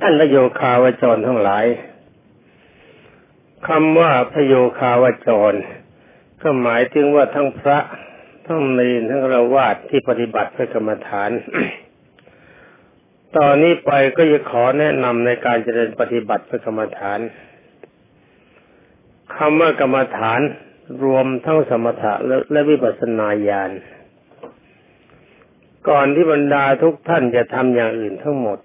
ท่านพระโยคาวจรทั้งหลายคำว่าพระโยคาวจร ก็หมายถึงว่าทั้งพระทั้งเนรทั้งราวาสที่ปฏิบัติเพื่อกรรมฐาน ตอนนี้ไปก็จะขอแนะนำในการเจริญปฏิบัติเพื่อกรรมฐานคำว่ากรรมฐานรวมทั้งสมถะและวิปัสสนาญาณก่อนที่บรรดาทุกท่านจะทำอย่างอื่นทั้งหมด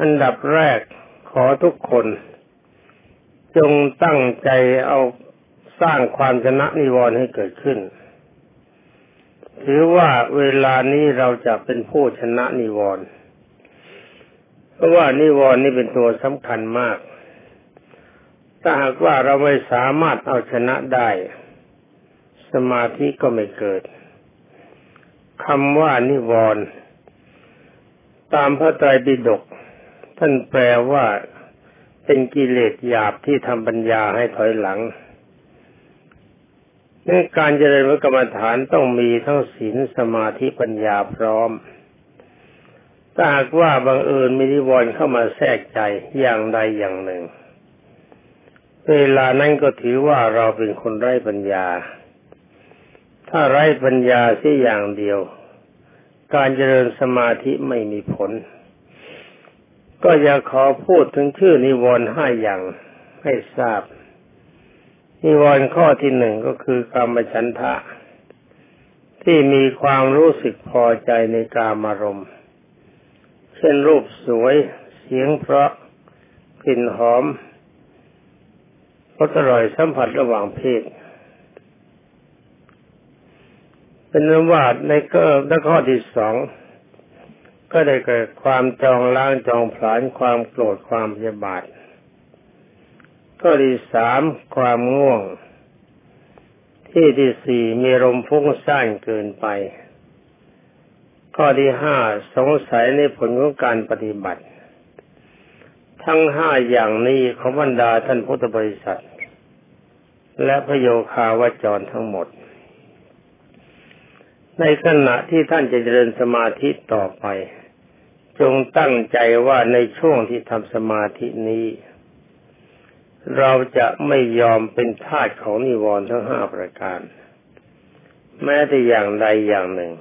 อันดับแรกขอทุกคน จงตั้งใจเอาสร้างความชนะนิวรณ์ให้เกิดขึ้น ถือว่าเวลานี้เราจะเป็นผู้ชนะนิวรณ์เพราะว่านิวรณ์นี่เป็นตัวสำคัญมาก ถ้าหากว่าเราไม่สามารถเอาชนะได้ สมาธิก็ไม่เกิดคำว่านิวรณ์ตามพระไตรปิฎก ท่านแปลว่าเป็นกิเลสหยาบที่ทำปัญญาให้ถอยหลังในการเจริญกรรมฐานต้องมีทั้งศีลสมาธิปัญญาพร้อม ถ้าหากว่าบังเอิญมีนิวรณ์เข้ามาแทรกใจอย่างใดอย่างหนึ่ง เวลานั้นก็ถือว่าเราเป็นคนไร้ปัญญา ถ้าไร้ปัญญาสิอย่างเดียว การเจริญสมาธิไม่มีผล ก็อยากขอพูดถึงชื่อนิวรณ์ห้าอย่างให้ทราบ นิวรณ์ข้อที่หนึ่งก็คือกรรมฉันทะ ที่มีความรู้สึกพอใจในกามารมณ์ เช่นรูปสวย เสียงเพราะกลิ่นหอมรสอร่อยสัมผัสระหว่างเพศเป็นว่าในก็ข้อที่สอง ก็ได้เกิดความจองล้างจองผลาญความโกรธความพยาบาทข้อที่สามความง่วง ที่ที่สี่มีลมฟุ้งซ่านเกินไป ข้อที่ห้าสงสัยในผลของการปฏิบัติ ทั้งห้าอย่างนี้ของบรรดาท่านพุทธบริษัท และพระโยคาวจรทั้งหมด ในขณะที่ท่านจะเจริญสมาธิต่อไป จงตั้งใจว่าในช่วงที่ทำสมาธินี้ เราจะไม่ยอมเป็นทาสของนิวรณ์ทั้งห้าประการ แม้แต่อย่างใดอย่างหนึ่ง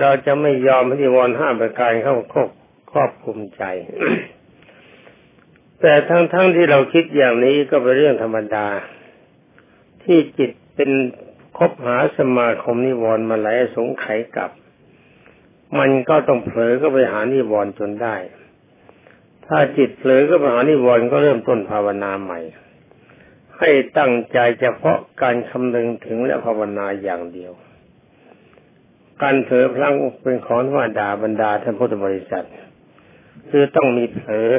เราจะไม่ยอมให้นิวรณ์ห้าประการเข้าครอบครอบคุมใจ แต่ทั้งๆทที่เราคิดอย่างนี้ก็เป็นเรื่องธรรมดา ที่จิตเป็นคบหาสมาคมนิวรณ์มาหลายสงไขกับ มันก็ต้องเผลอก็ไปหานิวรณ์จนได้ ถ้าจิตเผลอก็ไปหานิวรณ์ก็เริ่มต้นภาวนาใหม่ ให้ตั้งใจเฉพาะการคำนึงถึงและภาวนาอย่างเดียว การเผลอพลังเป็นของว่าดาบรรดาท่านพุทธบริษัท คือต้องมีเผลอ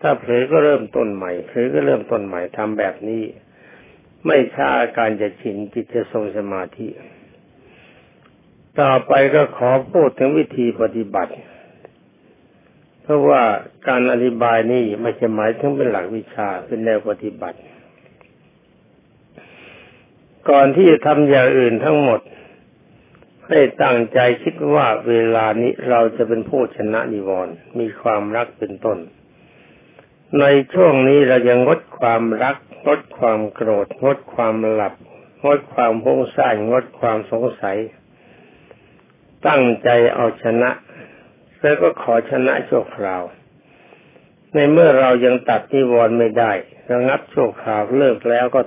ถ้าเผลอก็เริ่มต้นใหม่เผลอก็เริ่มต้นใหม่ทำแบบนี้ ไม่ช้าการจะชินจิตจะทรงสมาธิ ต่อไปก็ขอพูดถึงวิธีปฏิบัติ เพราะว่าการอธิบายนี่ไม่ใช่หมายถึงเป็นหลักวิชาเป็นแนวปฏิบัติ ก่อนที่จะทำอย่างอื่นทั้งหมด ให้ตั้งใจคิดว่าเวลานี้เราจะเป็นผู้ชนะนิวรณ์มีความรักเป็นต้น ในช่วงนี้เรายังงดความรักงดความโกรธงดความหลับงดความพุ่งสร้างงดความสงสัย ตั้งใจเอาชนะแล้วก็ขอชนะชั่วคราว ในเมื่อเรายังตัดนิวรณ์ไม่ได้ระงับชั่วคราวเลิกแล้วก็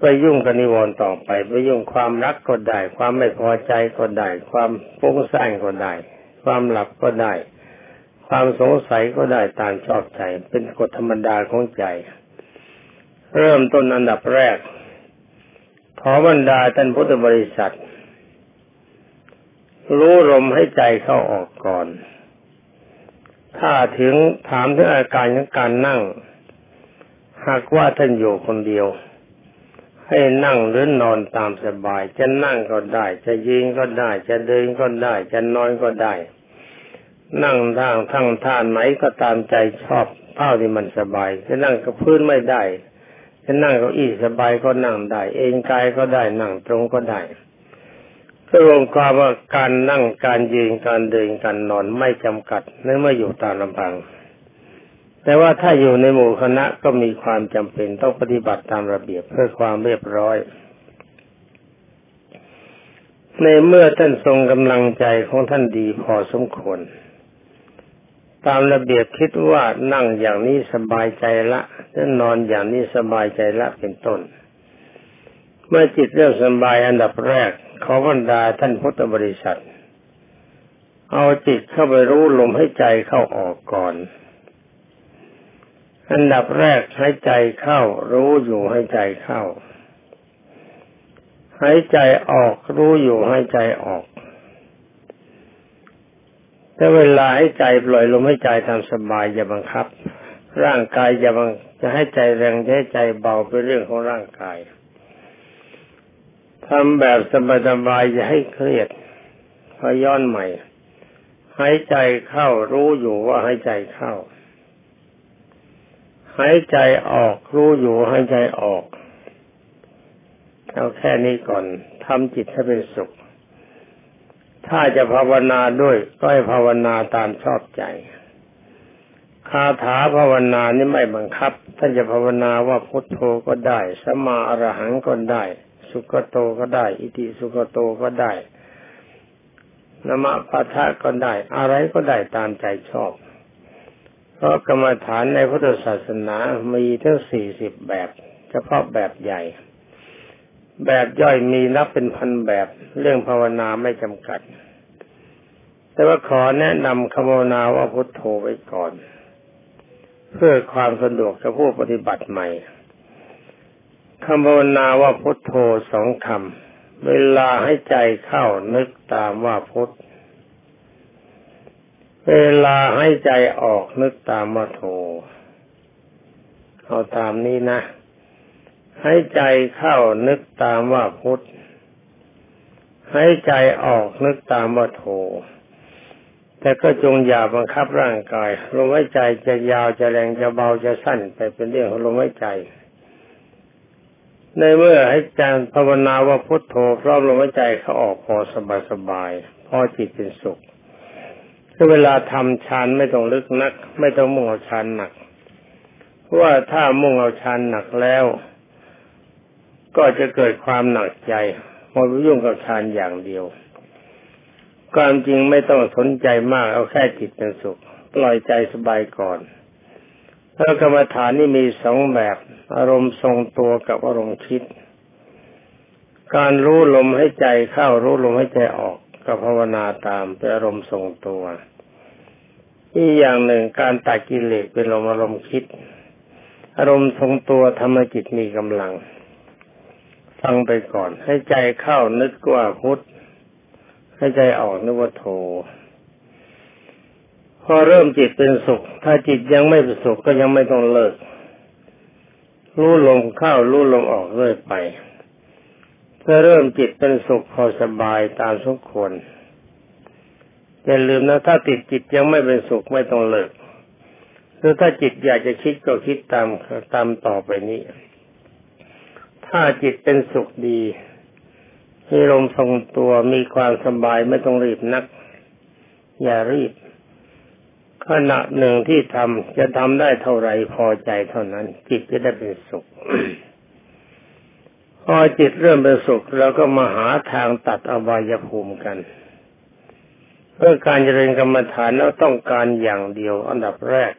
ไปยุ่งกับนิวรณ์ต่อไปไปยุ่งความรักก็ได้ ความไม่พอใจก็ได้ ความฟุ้งซ่านก็ได้ ความหลับก็ได้ ความสงสัยก็ได้ตามชอบใจ เป็นกฎธรรมดาของใจ เริ่มต้นอันดับแรกขอบรรดาท่านพุทธบริษัท รู้ลมให้ใจเข้าออกก่อน ถ้าถึงถามถึงอาการของการนั่ง หากว่าท่านอยู่คนเดียว ให้นั่งหรือนอนตามสบาย จะนั่งก็ได้ จะยืนก็ได้ จะเดินก็ได้ จะนอนก็ได้ นั่งทางทั้งท่านไหนก็ตามใจชอบเท่าที่มันสบาย จะนั่งกับพื้นไม่ได้ จะนั่งเก้าอี้สบายก็นั่งได้ เองกายก็ได้นั่งตรงก็ได้ รวมความว่าการนั่งการยืนการเดินการนอนไม่จำกัดในเมื่ออยู่ตามลำพัง แต่ว่าถ้าอยู่ในหมู่คณะก็มีความจำเป็นต้องปฏิบัติตามระเบียบเพื่อความเรียบร้อย ในเมื่อท่านทรงกำลังใจของท่านดีพอสมควร ตามระเบียบคิดว่านั่งอย่างนี้สบายใจละถ้านอนอย่างนี้สบายใจละเป็นต้น เมื่อจิตเริ่มสบายอันดับแรก ขอบรรดาท่านพุทธบริษัท เอาจิตเข้าไปรู้ลมให้ใจเข้าออกก่อน อันดับแรกให้ใจเข้า รู้อยู่ให้ใจเข้าหายใจออกรู้อยู่ให้ใจออกถ้าเวลาให้ใจปล่อยลมให้ใจตามสบายอย่าบังคับ ร่างกายอย่าบังจะให้ใจแรงจะให้ใจเบาเป็นเรื่องของร่างกาย ทำแบบสบายๆอย่าให้เครียดพย้อนใหม่ หายใจเข้ารู้อยู่ว่าหายใจเข้า หายใจออกรู้อยู่หายใจออก เอาแค่นี้ก่อนทำจิตให้เป็นสุข ถ้าจะภาวนาด้วยก็ให้ภาวนาตามชอบใจคาถาภาวนานี่ไม่บังคับ ท่านจะภาวนาว่าพุทโธก็ได้สมาอรหังก็ได้ สุขโตก็ได้ อิติสุขโตก็ได้นมะปะทะก็ได้ อะไรก็ได้ตามใจชอบ เพราะกรรมฐานในพุทธศาสนามีทั้งสี่สิบแบบ เฉพาะแบบใหญ่ แบบย่อยมีนับเป็นพันแบบ เรื่องภาวนาไม่จำกัด แต่ว่าขอแนะนำคำภาวนาว่าพุทโธไว้ก่อน เพื่อความสะดวกกับผู้ปฏิบัติใหม่ คำภาวนาว่าพุทโธสองคำเวลาให้ใจเข้านึกตามว่าพุทเวลาให้ใจออกนึกตามว่าโธเอาตามนี้นะ ให้ใจเข้านึกตามว่าพุทให้ใจออกนึกตามว่าโธแต่ก็จงอย่าบังคับร่างกายลมหายใจจะยาวจะแรงจะเบาจะสั้นไปเป็นเรื่องของลมหายใจ ในเมื่อให้จารภาวนาว่าพุทโธพร้อมลมหายใจเขาออกพอสบายสบายพอจิตเป็นสุขถ้าเวลาทำฌานไม่ต้องลึกนัก ไม่ต้องมุ่งเอาฌานหนักเพราะว่าถ้ามุ่งเอาฌานหนักแล้ว ก็จะเกิดความหนักใจพอยุ่งกับฌานอย่างเดียวความจริงไม่ต้องสนใจมากเอาแค่จิตเป็นสุข ปล่อยใจสบายก่อน พระกรรมฐานนี่มีสองแบบ อารมณ์ทรงตัวกับอารมณ์คิด การรู้ลมให้ใจเข้ารู้ลมให้ใจออกกับภาวนาตามเป็นอารมณ์ทรงตัวอีกอย่างหนึ่งการตัดกิเลสเป็นลมอารมณ์คิด อารมณ์ทรงตัวทำให้จิตมีกำลัง ฟังไปก่อน ให้ใจเข้านึกว่าพุทธให้ใจออกนึกว่าโท พอเริ่มจิตเป็นสุข ถ้าจิตยังไม่เป็นสุขก็ยังไม่ต้องเลิก รู้ลมเข้ารู้ลมออกเรื่อยไปถ้าเริ่มจิตเป็นสุขพอสบายตามสมควรอย่าลืมนะถ้าติดจิตยังไม่เป็นสุขไม่ต้องเลิกหรือถ้าจิตอยากจะคิดก็คิดตามตามต่อไปนี้ ถ้าจิตเป็นสุขดีมีลมทรงตัวมีความสบายไม่ต้องรีบนัก อย่ารีบ ขณะหนึ่งที่ทำจะทำได้เท่าไรพอใจเท่านั้น จิตจะได้เป็นสุข พอจิตเริ่มเป็นสุขเราก็มาหาทางตัดอบายภูมิกัน เพื่อการเจริญกรรมฐานเราต้องการอย่างเดียว อันดับแรก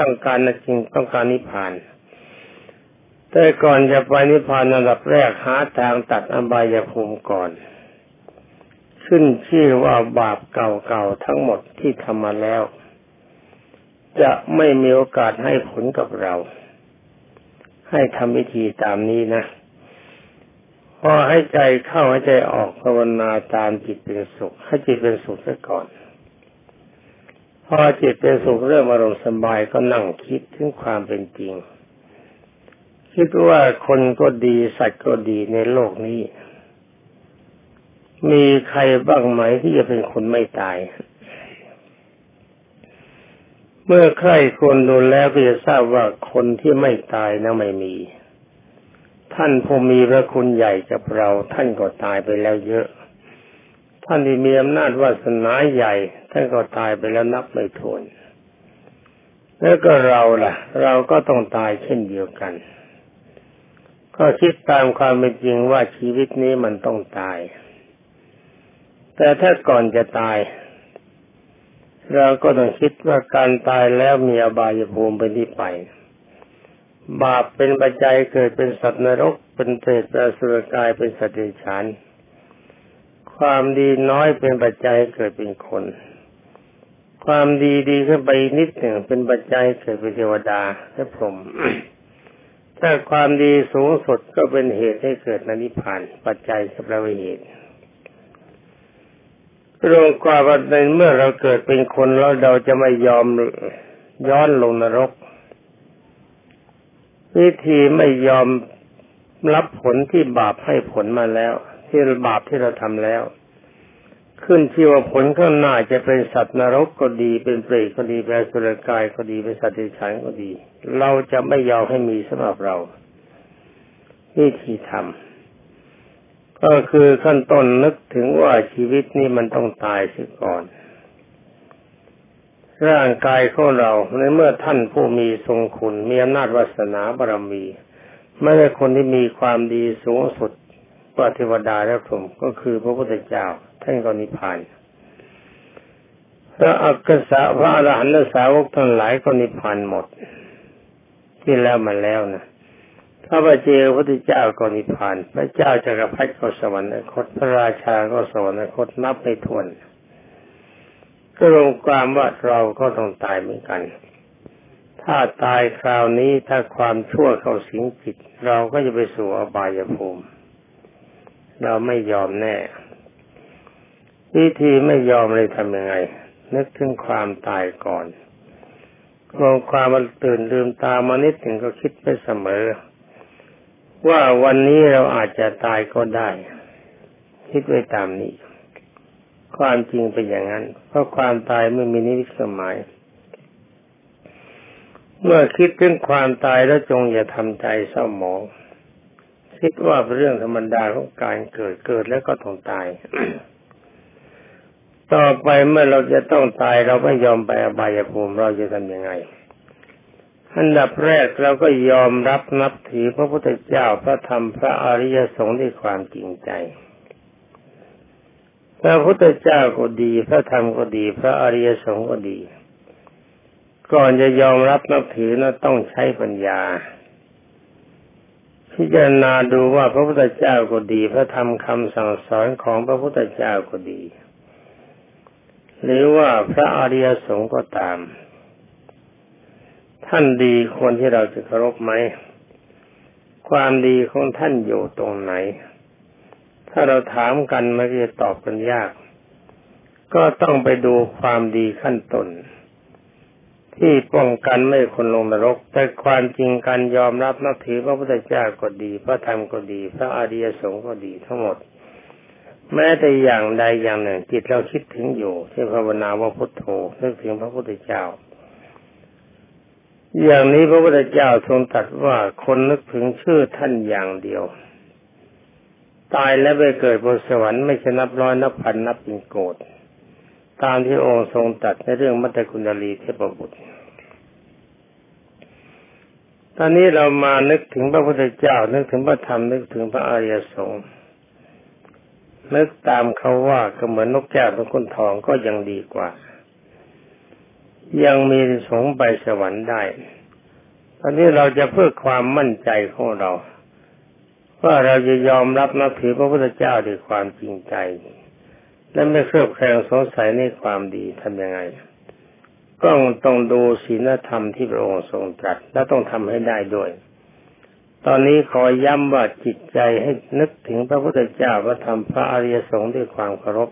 ต้องการนะจริงต้องการนิพพาน แต่ก่อนจะไปนิพพานอันดับแรกหาทางตัดอบายภูมิก่อนขึ้นชื่อว่าบาปเก่าๆทั้งหมดที่ทำมาแล้ว จะไม่มีโอกาสให้ผลกับเรา ให้ทำวิธีตามนี้นะ พอให้ใจเข้าให้ใจออกภาวนาตามจิตเป็นสุข ให้จิตเป็นสุขซะก่อน พอจิตเป็นสุขเริ่มอารมณ์สบายก็นั่งคิดถึงความเป็นจริง คิดว่าคนก็ดีสัตว์ก็ดีในโลกนี้ มีใครบ้างไหมที่จะเป็นคนไม่ตาย เมื่อใครคนดูแล้วก็จะทราบว่าคนที่ไม่ตายนะไม่มี ท่านผู้มีพระคุณใหญ่กับเรา ท่านก็ตายไปแล้วเยอะ ท่านที่มีอำนาจวาสนาใหญ่ ท่านก็ตายไปแล้วนับไม่ถ้วนแล้วก็เราล่ะ เราก็ต้องตายเช่นเดียวกัน ก็คิดตามความเป็นจริงว่าชีวิตนี้มันต้องตาย แต่ถ้าก่อนจะตาย เราก็ต้องคิดว่าการตายแล้วมีอบายภูมิเป็นที่ไป บาปเป็นปัจจัยเกิดเป็นสัตว์นรก เป็นเปรตเป็นสุรกายเป็นสัตว์เดรัจฉานความดีน้อยเป็นปัจจัยเกิดเป็นคน ความดีดีขึ้นไปนิดหนึ่งเป็นปัจจัยเกิดเป็นเทวดาและพรหมถ้าความดีสูงสุดก็เป็นเหตุให้เกิดนิพพาน ปัจจัยสำหรับเหตุ รวมกว่าว่าในเมื่อเราเกิดเป็นคนแล้วเราจะไม่ยอมย้อนลงนรก วิธีไม่ยอมรับผลที่บาปให้ผลมาแล้ว ที่บาปที่เราทำแล้ว ขึ้นที่ว่าผลข้างหน้าจะเป็นสัตว์นรกก็ดี เป็นเปรตก็ดีเป็นสุรกายก็ดีเป็นสัตว์เดิฉันก็ดี เราจะไม่ยอมให้มีสำหรับเรา วิธีทำ ก็คือขั้นต้นนึกถึงว่าชีวิตนี้มันต้องตายเสียก่อน ร่างกายของเราในเมื่อท่านผู้มีทรงคุณมีอำนาจวาสนาบารมี ไม่ใช่คนที่มีความดีสูงสุดว่าเทวดาและพรหมก็คือพระพุทธเจ้าท่านก็นิพพานพระอักษะพระอรหันตสาวกทั้งหลายก็นิพพานหมด ที่แล้วมาแล้วนะ พระบาเจ้าพระพุทธเจ้าก็นิพพาน พระเจ้าจักรพรรดิก็สวรรคต พระราชาก็สวรรคตนับไม่ถ้วน ก็รวมความว่าเราก็ต้องตายเหมือนกัน ถ้าตายคราวนี้ถ้าความชั่วเข้าสิงจิต เราก็จะไปสู่อบายภูมิ เราไม่ยอมแน่ วิธีไม่ยอมเลยทำยังไง นึกถึงความตายก่อนมองความมันตื่นลืมตามานิดหนึ่งก็คิดไปเสมอ ว่าวันนี้เราอาจจะตายก็ได้ คิดไว้ตามนี้ ความจริงเป็นอย่างนั้น เพราะความตายไม่มีนิวิสมัย เมื่อคิดถึงความตายแล้วจงอย่าทำใจเศร้าหมองคิดว่าเป็นเรื่องธรรมดาของการเกิดเกิดแล้วก็ต้องตาย ต่อไปเมื่อเราจะต้องตายเราไม่ยอมไปอบายภูมิเราจะทำยังไง อันดับแรกเราก็ยอมรับนับถือพระพุทธเจ้าพระธรรมพระอริยสงฆ์ด้วยความจริงใจ พระพุทธเจ้าก็ดี พระธรรมก็ดี พระอริยสงฆ์ก็ดี ก่อนจะยอมรับนับถือนะต้องใช้ปัญญาพิจารณาดูว่าพระพุทธเจ้าก็ดี พระธรรมคำสั่งสอนของพระพุทธเจ้าก็ดี หรือว่าพระอริยสงฆ์ก็ตาม ท่านดีควรที่เราจะเคารพไหม ความดีของท่านอยู่ตรงไหน ถ้าเราถามกันมันจะตอบกันยาก ก็ต้องไปดูความดีขั้นต้นที่ป้องกันไม่คนลงนรก แต่ความจริงการยอมรับนับถือพระพุทธเจ้าก็ดี พระธรรมก็ดี พระอริยสงฆ์ก็ดีทั้งหมด แม้แต่อย่างใดอย่างหนึ่งจิตเราคิดถึงอยู่ที่ภาวนาว่าพุทโธนึกถึงพระพุทธเจ้า อย่างนี้พระพุทธเจ้าทรงตรัสว่าคนนึกถึงชื่อท่านอย่างเดียว ตายแล้วไปเกิดบนสวรรค์ไม่ใช่นับร้อยนับพันนับเป็นโกดตามที่องค์ทรงตัดในเรื่องมัตตคุณลีเทพบุตร ตอนนี้เรามานึกถึงพระพุทธเจ้า นึกถึงพระธรรมนึกถึงพระอริยสงฆ์นึกตามเขาว่าก็เหมือนนกแก้วนกขุนทองก็ยังดีกว่า ยังมีสงไปสวรรค์ได้ ตอนนี้เราจะเพื่อความมั่นใจของเรา ว่าเราจะยอมรับนับถือพระพุทธเจ้าด้วยความจริงใจ และไม่เครือบแคลงสงสัยในความดีทำยังไง ก็ต้องดูศีลธรรมที่พระองค์ทรงตรัสและต้องทำให้ได้ด้วย ตอนนี้ขอย้ำว่าจิตใจให้นึกถึงพระพุทธเจ้าพระธรรมพระอริยสงฆ์ด้วยความเคารพ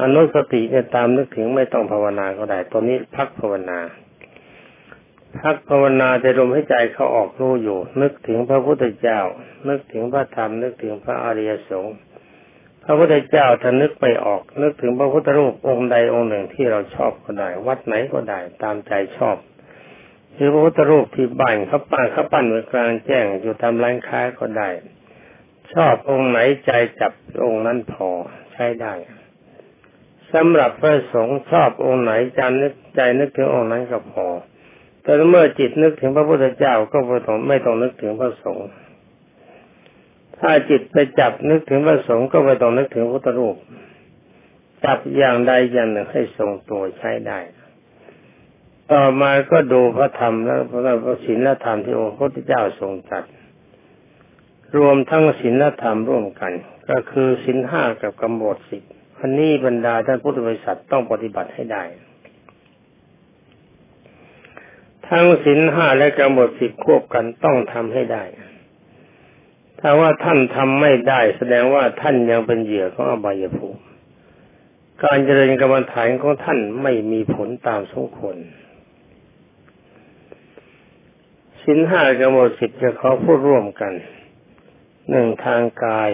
อนุสติเนี่ยตามนึกถึงไม่ต้องภาวนาก็ได้ ตอนนี้พักภาวนา พักภาวนาจะลมให้ใจเขาออกรู้อยู่ นึกถึงพระพุทธเจ้า นึกถึงพระธรรม นึกถึงพระอริยสงฆ์พระพุทธเจ้าถ้านึกไปออก นึกถึงพระพุทธรูปองค์ใดองค์หนึ่งที่เราชอบก็ได้ วัดไหนก็ได้ ตามใจชอบหรือพระพุทธรูปที่บ้านเขาปั้นเขาปั้นไว้กลางแจ้งอยู่ทำร้านค้าก็ได้ ชอบองค์ไหนใจจับองค์นั้นพอใช้ช้ได้ สำหรับพระสงฆ์ชอบองค์ไหนจันนึกใจนึกถึงองค์นั้นก็พอ แต่เมื่อจิตนึกถึงพระพุทธเจ้าก็ไม่ต้องไม่ต้องนึกถึงพระสงฆ์ถ้าจิตไปจับนึกถึงพระสงฆ์ก็ไม่ต้องนึกถึงพุทธรูป จับอย่างใดอย่างหนึ่งให้ทรงตัวใช้ได้ ต่อมาก็ดูพระธรรมและพระศีลธรรมที่องค์พระพุทธเจ้าทรงจัดรวมทั้งศีลธรรมร่วมกัน ก็คือศีลห้ากับกำหนดสิบ อันนี้บรรดาท่านพุทธบริษัทต้องปฏิบัติให้ได้ ทั้งศีลห้าและกำหนดสิบควบกันต้องทำให้ได้ ถ้าว่าท่านทำไม่ได้ แสดงว่าท่านยังเป็นเหยื่อของอบายภูมิการเจริญกรรมฐานของท่านไม่มีผลตามสมควรสินห้ากำหนดสิบจะขอพูดร่วมกันหนึ่งทางกาย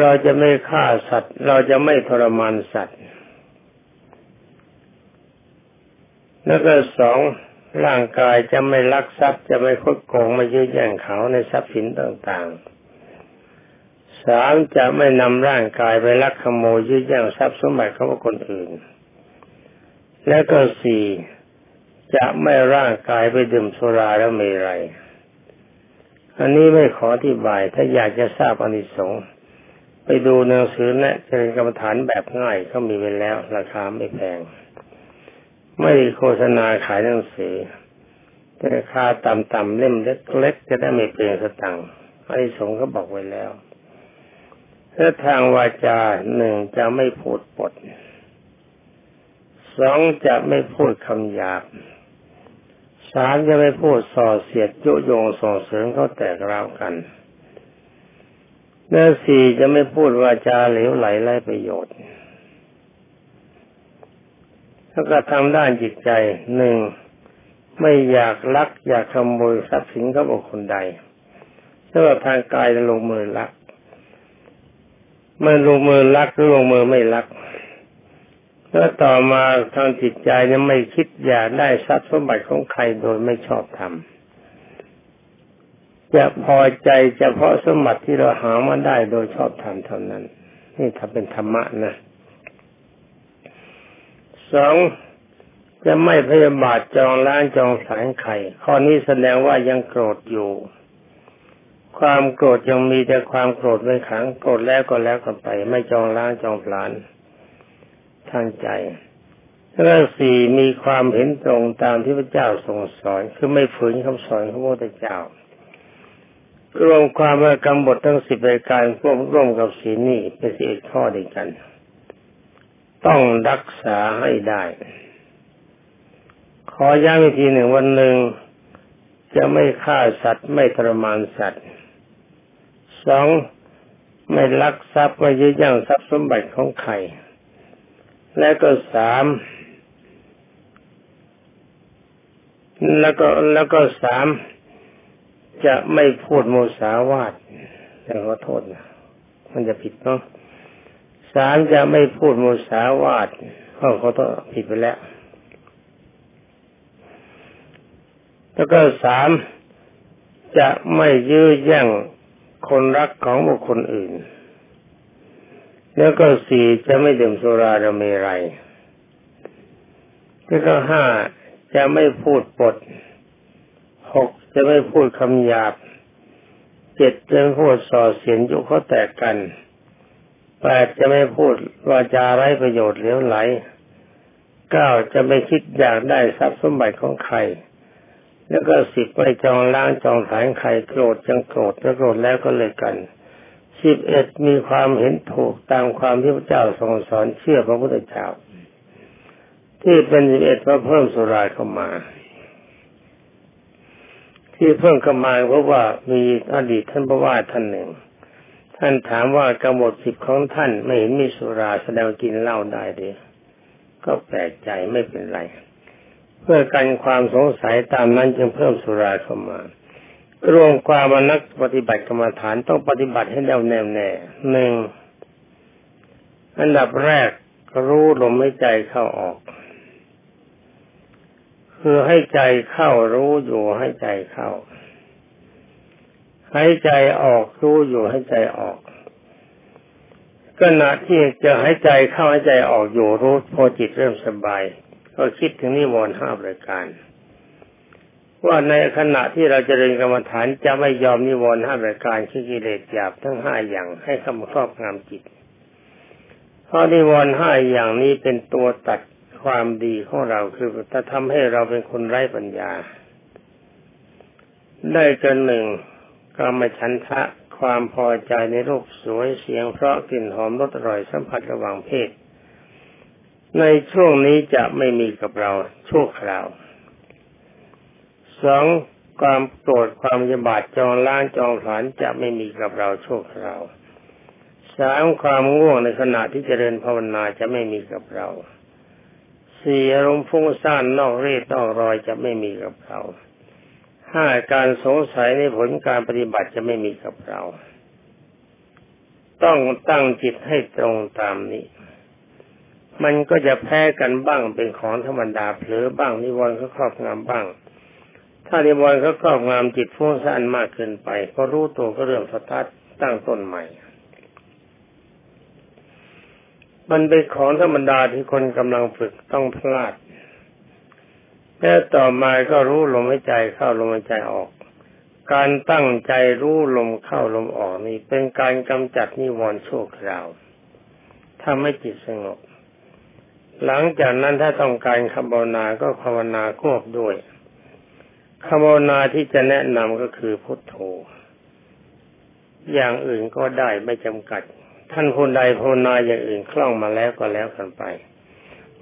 เราจะไม่ฆ่าสัตว์ เราจะไม่ทรมานสัตว์ แล้วก็สองร่างกายจะไม่ลักทรัพย์จะไม่คดโกงไม่ยื้อแย่งเขาในทรัพย์สินต่างๆ สามจะไม่นำร่างกายไปลักขโมยยื้อแย่งทรัพย์สมบัติของคนอื่น และก็สี่จะไม่ร่างกายไปดื่มสุราแล้วมีไรอันนี้ไม่ขออธิบายถ้าอยากจะทราบอนิสงส์ ไปดูหนังสือแนะเจริญกรรมฐานแบบง่ายก็มีไปแล้ว ราคาไม่แพง ไม่โฆษณาขายหนังสือ แต่ราคาต่ำๆเล่มเล็กๆจะได้ไม่เปลี่ยนสตังค์อนิสงส์เขาบอกไว้แล้วถ้าทางวาจาหนึ่งจะไม่พูดปดสองจะไม่พูดคำหยาบสามจะไม่พูดส่อเสียดยุยงส่งเสริมเขาแตกราวกัน และสี่จะไม่พูดวาจาเหลวไหลไร้ประโยชน์ถ้าก็ทำด้านจิตใจหนึ่งไม่อยากลัก อยากขโมยทรัพย์สินเขาบอกคนใดถ้าว่าทางกายจะลงมือลักไม่ลงมือลักหรือลงมือไม่ลักแล้วต่อมาทางจิตใจเนี่ยไม่คิดอยากได้ทรัพย์สมบัติของใครโดยไม่ชอบทำ จะพอใจเฉพาะสมบัติที่เราหามาได้โดยชอบทำเท่านั้น นี่ถ้าเป็นธรรมะนะสองจะไม่พยาบาทจองล้างจองสายไข่ข้อนี้แสดงว่ายังโกรธอยู่ ความโกรธยังมีแต่ความโกรธไม่ขังโกรธแล้วก็แล้วกันไป ไม่จองล้างจองผลานทางใจแล้วสี่มีความเห็นตรงตามที่พระเจ้าทรงสอน คือไม่ฝืนคำสอนของพระพุทธเจ้า รวมความว่ากำบททั้งสิบรายการร่วมร่วมกับสีนี้เป็นสิบข้อเดียวกัน ต้องรักษาให้ได้ ขอย้ำอีกทีหนึ่งวันหนึ่งจะไม่ฆ่าสัตว์ไม่ทรมานสัตว์สองไม่ลักทรัพย์ไม่ยื้อยั่งทรัพย์สมบัติของใคร และก็สามแล้วก็แล้วก็สาม จะไม่พูดโมสาวาทแต่ขอโทษนะมันจะผิดเนาะสามจะไม่พูดโมสาวาทเขาเขาต้องผิดไปแล้ว แล้วก็สามจะไม่ยื้อแย่งคนรักของบุคคลอื่น แล้วก็สี่จะไม่ดื่มสุราดเมรัยแล้วก็ห้าจะไม่พูดปด หกจะไม่พูดคำหยาบเจ็ดจะไม่พูดส่อเสียนยุเขาแตกกันแปดจะไม่พูดวาจาไร้ประโยชน์เลี้ยวไหลเก้าจะไม่คิดอยากได้ทรัพย์สมบัติของใคร แล้วก็สิบไม่จองล้างจองผานใครโกรธจังโกรธแล้วโกรธแล้วก็เลยกันสิบเอ็ดมีความเห็นถูกตามความที่พระเจ้าทรงสอนเชื่อพระพุทธเจ้า ที่เป็นสิบเอ็ดว่าเพิ่มสุราเข้ามา ที่เพิ่มเข้ามาเพราะว่ามีอดีตท่านพระว่าท่านหนึ่ง ท่านถามว่ากำหนดสิบของท่านไม่เห็นมีสุราแสดงกินเหล้าได้เลยก็แปลกใจไม่เป็นไร เพื่อกันความสงสัยตามนั้นจึงเพิ่มสุราเข้ามารวมความมนักปฏิบัติกรรมฐานต้องปฏิบัติให้แน่วแน่แน่หนึ่งอันดับแรกรู้ลมหายใจเข้าออก คือให้ใจเข้ารู้อยู่ให้ใจเข้า ให้ใจออกรู้อยู่ให้ใจออกขณะที่จะใหายใจเข้าใหายใจออกอยู่รู้พอจิตเริ่มสบาย ก็คิดถึงนิวรณ์ห้าประการ ว่าในขณะที่เราจะเรียนกรรมฐานจะไม่ยอมนิวรณ์ห้าประการคือกิเลสหยาบทั้งห้าอย่างให้เข้ามาครอบงำจิตเพราะนิวรณ์ห้าอย่างนี้เป็นตัวตัด ความดีของเราคือจะทำให้เราเป็นคนไร้ปัญญา ได้จนหนึ่งกรรมฉันทะความพอใจในรูปสวยเสียงเพราะกลิ่นหอมรสอร่อยสัมผัสระหว่างเพศ ในช่วงนี้จะไม่มีกับเราชั่วคราวสองความโกรธความยบาดจองล้างจองผลานจะไม่มีกับเราชั่วคราวสามความง่วงในขณะที่จเจริญภาวนาจะไม่มีกับเรา สี่อารมณ์ฟุ้งซ่านนอกเรศนอกรอยจะไม่มีกับเราห้าการสงสัยในผลการปฏิบัติจะไม่มีกับเรา ต้องตั้งจิตให้ตรงตามนี้ มันก็จะแพ้กันบ้างเป็นของธรรมดาเผลอบ้างนิวรณ์เขาครอบงำบ้าง ถ้านิวรณ์เขาครอบงำจิตฟุ้งซ่านมากเกินไป ก็รู้ตัวก็เริ่มสตาร์ทตั้งต้นใหม่ มันเป็นของธรรมดาที่คนกำลังฝึกต้องพลาดแล้วต่อมาก็รู้ลมหายใจเข้าลมหายใจออก การตั้งใจรู้ลมเข้าลมออกนี่เป็นการกำจัดนิวรณ์ชั่วคราวทำให้จิตสงบ หลังจากนั้นถ้าต้องการคำภาวนาก็ภาวนาควบด้วยคำภาวนาที่จะแนะนำก็คือพุทโธ อย่างอื่นก็ได้ไม่จำกัด ท่านคนใดภาวนาอย่างอื่นคล่องมาแล้วก็แล้วกันไป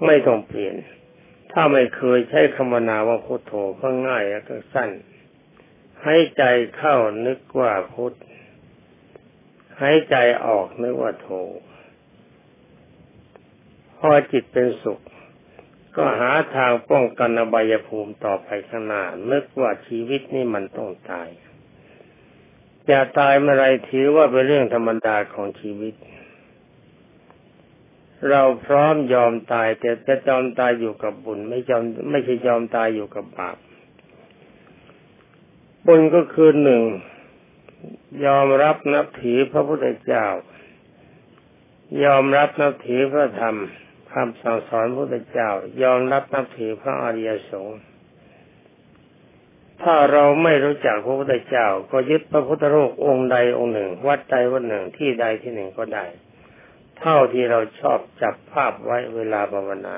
ไม่ต้องเปลี่ยน ถ้าไม่เคยใช้คำนาว่าพุทโธก็ง่ายแล้วก็สั้น ให้ใจเข้านึกว่าพุทให้ใจออกนึกว่าโธพอจิตเป็นสุข ก็หาทางป้องกันอบายภูมิต่อไปข้างหน้านึกว่าชีวิตนี่มันต้องตาย จะตายเมื่อไรถือว่าเป็นเรื่องธรรมดาของชีวิต เราพร้อมยอมตาย แต่จะยอมตายอยู่กับบุญ ไม่ยอมไม่ใช่ยอมตายอยู่กับบาปบุญก็คือหนึ่งยอมรับนับถือพระพุทธเจ้า ยอมรับนับถือพระธรรมคำสั่งสอนพระพุทธเจ้า ยอมรับนับถือพระอริยสงฆ์ ถ้าเราไม่รู้จักพระพุทธเจ้า ก็ยึดพระพุทธรูปองค์ใดองค์หนึ่ง วัดใดวัดหนึ่งที่ใดที่หนึ่งก็ได้ เท่าที่เราชอบจับภาพไว้เวลาภาวนา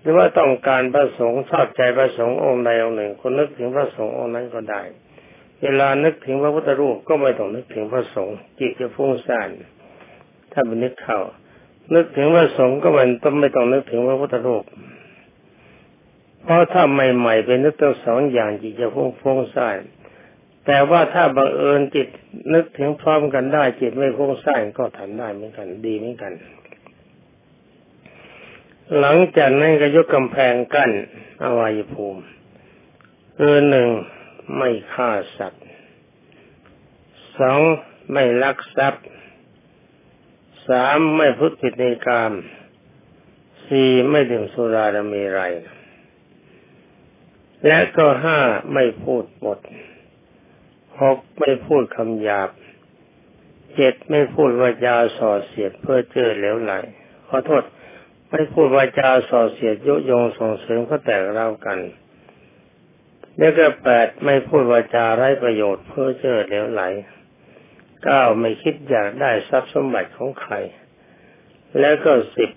หรือว่าต้องการพระสงฆ์ชอบใจพระสงฆ์องค์ใดองค์หนึ่งคนนึกถึงพระสงฆ์องค์นั้นก็ได้ เวลานึกถึงพระพุทธรูปก็ไม่ต้องนึกถึงพระสงฆ์จิตจะฟุ้งซ่านถ้าเป็นนึกเข้านึกถึงพระสงฆ์ก็มันต้องไม่ต้องนึกถึงพระพุทธรูป เพราะถ้าใหม่ๆเป็นนึกทั้งสองอย่างจิตจะฟุ้งฟุ้งซ่านแต่ว่าถ้าบังเอิญจิตนึกถึงพร้อมกันได้ จิตไม่พุ่งสร้างก็ทำได้เหมือนกัน ดีเหมือนกัน หลังจากนั้นก็ยกกำแพงกั้นอวัยภูมิคือหนึ่งไม่ฆ่าสัตว์สองไม่ลักทรัพย์สามไม่พุทธิในกามสี่ไม่ดื่มสุราดมีไร และก็ห้าไม่พูดหมดหกไม่พูดคำหยาบเจ็ดไม่พูดวาจาส่อเสียดเพื่อเจอเหลวไหลขอโทษ ไม่พูดวาจาส่อเสียดยุยงส่งเสริมก็แตกเล่ากันแล้วก็แปดไม่พูดวาจาไร้ประโยชน์เพื่อเจอเหลวไหลเก้าไม่คิดอยากได้ทรัพย์สมบัติของใคร แล้วก็สิบ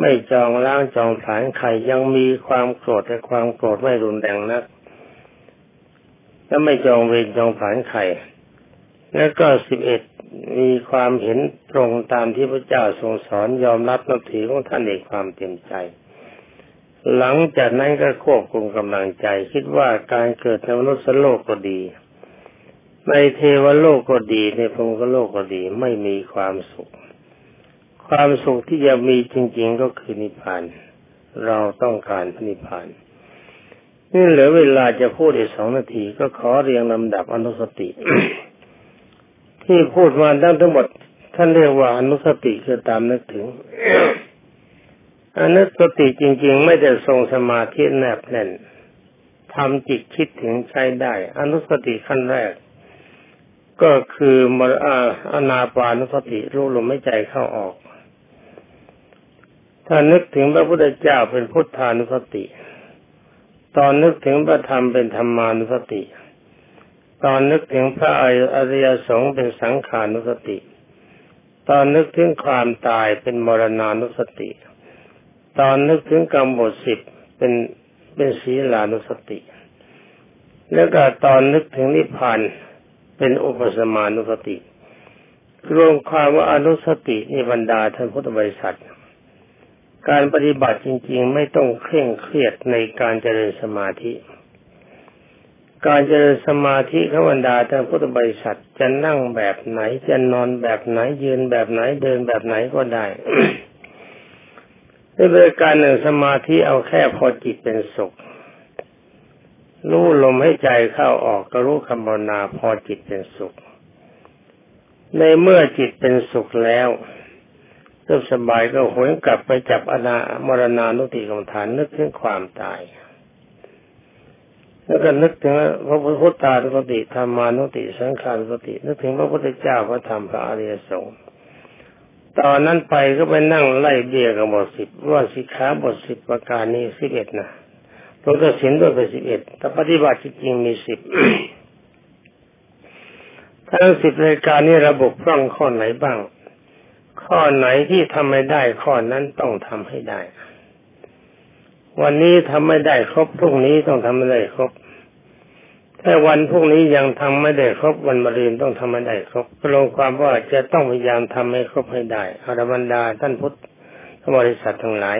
ไม่จองล้างจองผลานใครยังมีความโกรธแต่ความโกรธไม่รุนแรงนัก และไม่จองเวรจองผันใครแล้วก็สิบเอ็ดมีความเห็นตรงตามที่พระเจ้าทรงสอนยอมรับนับถือของท่านเอกความเต็มใจ หลังจากนั้นก็ควบคุมกำลังใจ คิดว่าการเกิดในมนุษย์โลกก็ดี ในเทวโลกก็ดีในพรหมโลกก็ดีไม่มีความสุข ความสุขที่จะมีจริง ๆ ก็คือนิพพาน เราต้องการพระนิพพานนี่เหลือเวลาจะพูดอีกสองนาทีก็ขอเรียงลำดับอนุสติ ที่พูดมาทั้งทั้งหมด ท่านเรียกว่าอนุสติคือตามนึกถึงอนุสติจริง ๆ ไม่ได้ทรงสมาธิแนบแน่นทำจิตคิดถึงใช้ได้ อนุสติขั้นแรก ก็คือมรอาอนาปานุสติรู้ลมไม่ใจเข้าออก ถ้านึกถึงพระพุทธเจ้าเป็นพุทธานุสติ ตอนนึกถึงพระธรรมเป็นธรรมานุสติ ตอนนึกถึงพระอริยสงฆ์เป็นสังขานุสติ ตอนนึกถึงความตายเป็นมรณานุสติ ตอนนึกถึงกรรมบทสิบเป็นเป็นศีลานุสติ แล้วก็ตอนนึกถึงนิพพานเป็นอุปสมานุสติ รวมความว่าอนุสตินี่บรรดาท่านพุทธบริษัท การปฏิบัติจริง ๆ ไม่ต้องเคร่งเครียดในการเจริญสมาธิ การเจริญสมาธิขบรรดาท่านพุทธบริษัทจะนั่งแบบไหนจะนอนแบบไหนยืนแบบไหนเดินแบบไหนก็ได้ในบริการหนึ่งสมาธิเอาแค่พอจิตเป็นสุข รู้ลมให้ใจเข้าออกก็รู้คำภาวนาพอจิตเป็นสุข ในเมื่อจิตเป็นสุขแล้ว เริ่มสบายก็หวนกลับไปจับอนามรณานุติกรรมฐานนึกถึงความตาย แล้วก็นึกถึงพระพุทธานุสติธรรมานุติสังขานุสติ นึกถึงพระพุทธเจ้าพระธรรมพระอริยสงฆ์ตอนนั้นไปก็ไปนั่งไล่เบี้ยกับบทสิบว่าสิกขาบทสิบประการนี้สิบเอ็ดนะผลก็สินด้วยไปสิบเอ็ดแต่ปฏิบัติจริงมีสิบทั้งสิบรายการนี้ระบบพร่องข้อไหนบ้าง ข้อไหนที่ทำไม่ได้ข้อนั้นต้องทำให้ได้ วันนี้ทำไม่ได้ครบพรุ่งนี้ต้องทำไม่ได้ครบถ้าวันพรุ่งนี้ยังทำไม่ได้ครบวันมะรืนต้องทำไม่ได้ครบลงความว่าจะต้องพยายามทำให้ครบให้ได้อรบรรดาท่านพุทธบริษัททั้งหลาย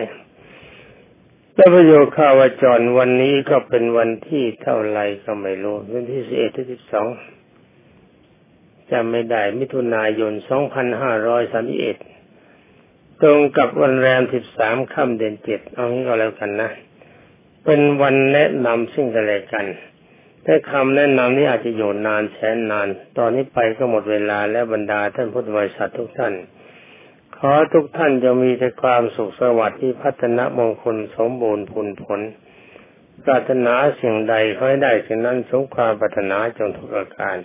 และประโยคาวจรวันนี้ก็เป็นวันที่เท่าไรก็ไม่รู้วันที่สิบเอ็ดที่สิบสอง จำไม่ได้ มิถุนายนสองพันห้าร้อยสามเอ็ดตรงกับวันแรมสิบสามค่ำเดือนเจ็ดเอางี้ก็แล้วกันนะ เป็นวันแนะนำซึ่งกันและกันแต่คำแนะนำนี้อาจจะอยู่นานแสนนาน ตอนนี้ไปก็หมดเวลาและบรรดาท่านพุทธบริษัททุกท่าน ขอทุกท่านจะมีแต่ความสุขสวัสดิ์ที่พัฒนามงคลสมบูรณ์ผลผล ปรารถนาสิ่งใดขอให้ได้สิ่งนั้นสมความปรารถนาจงทุกประการ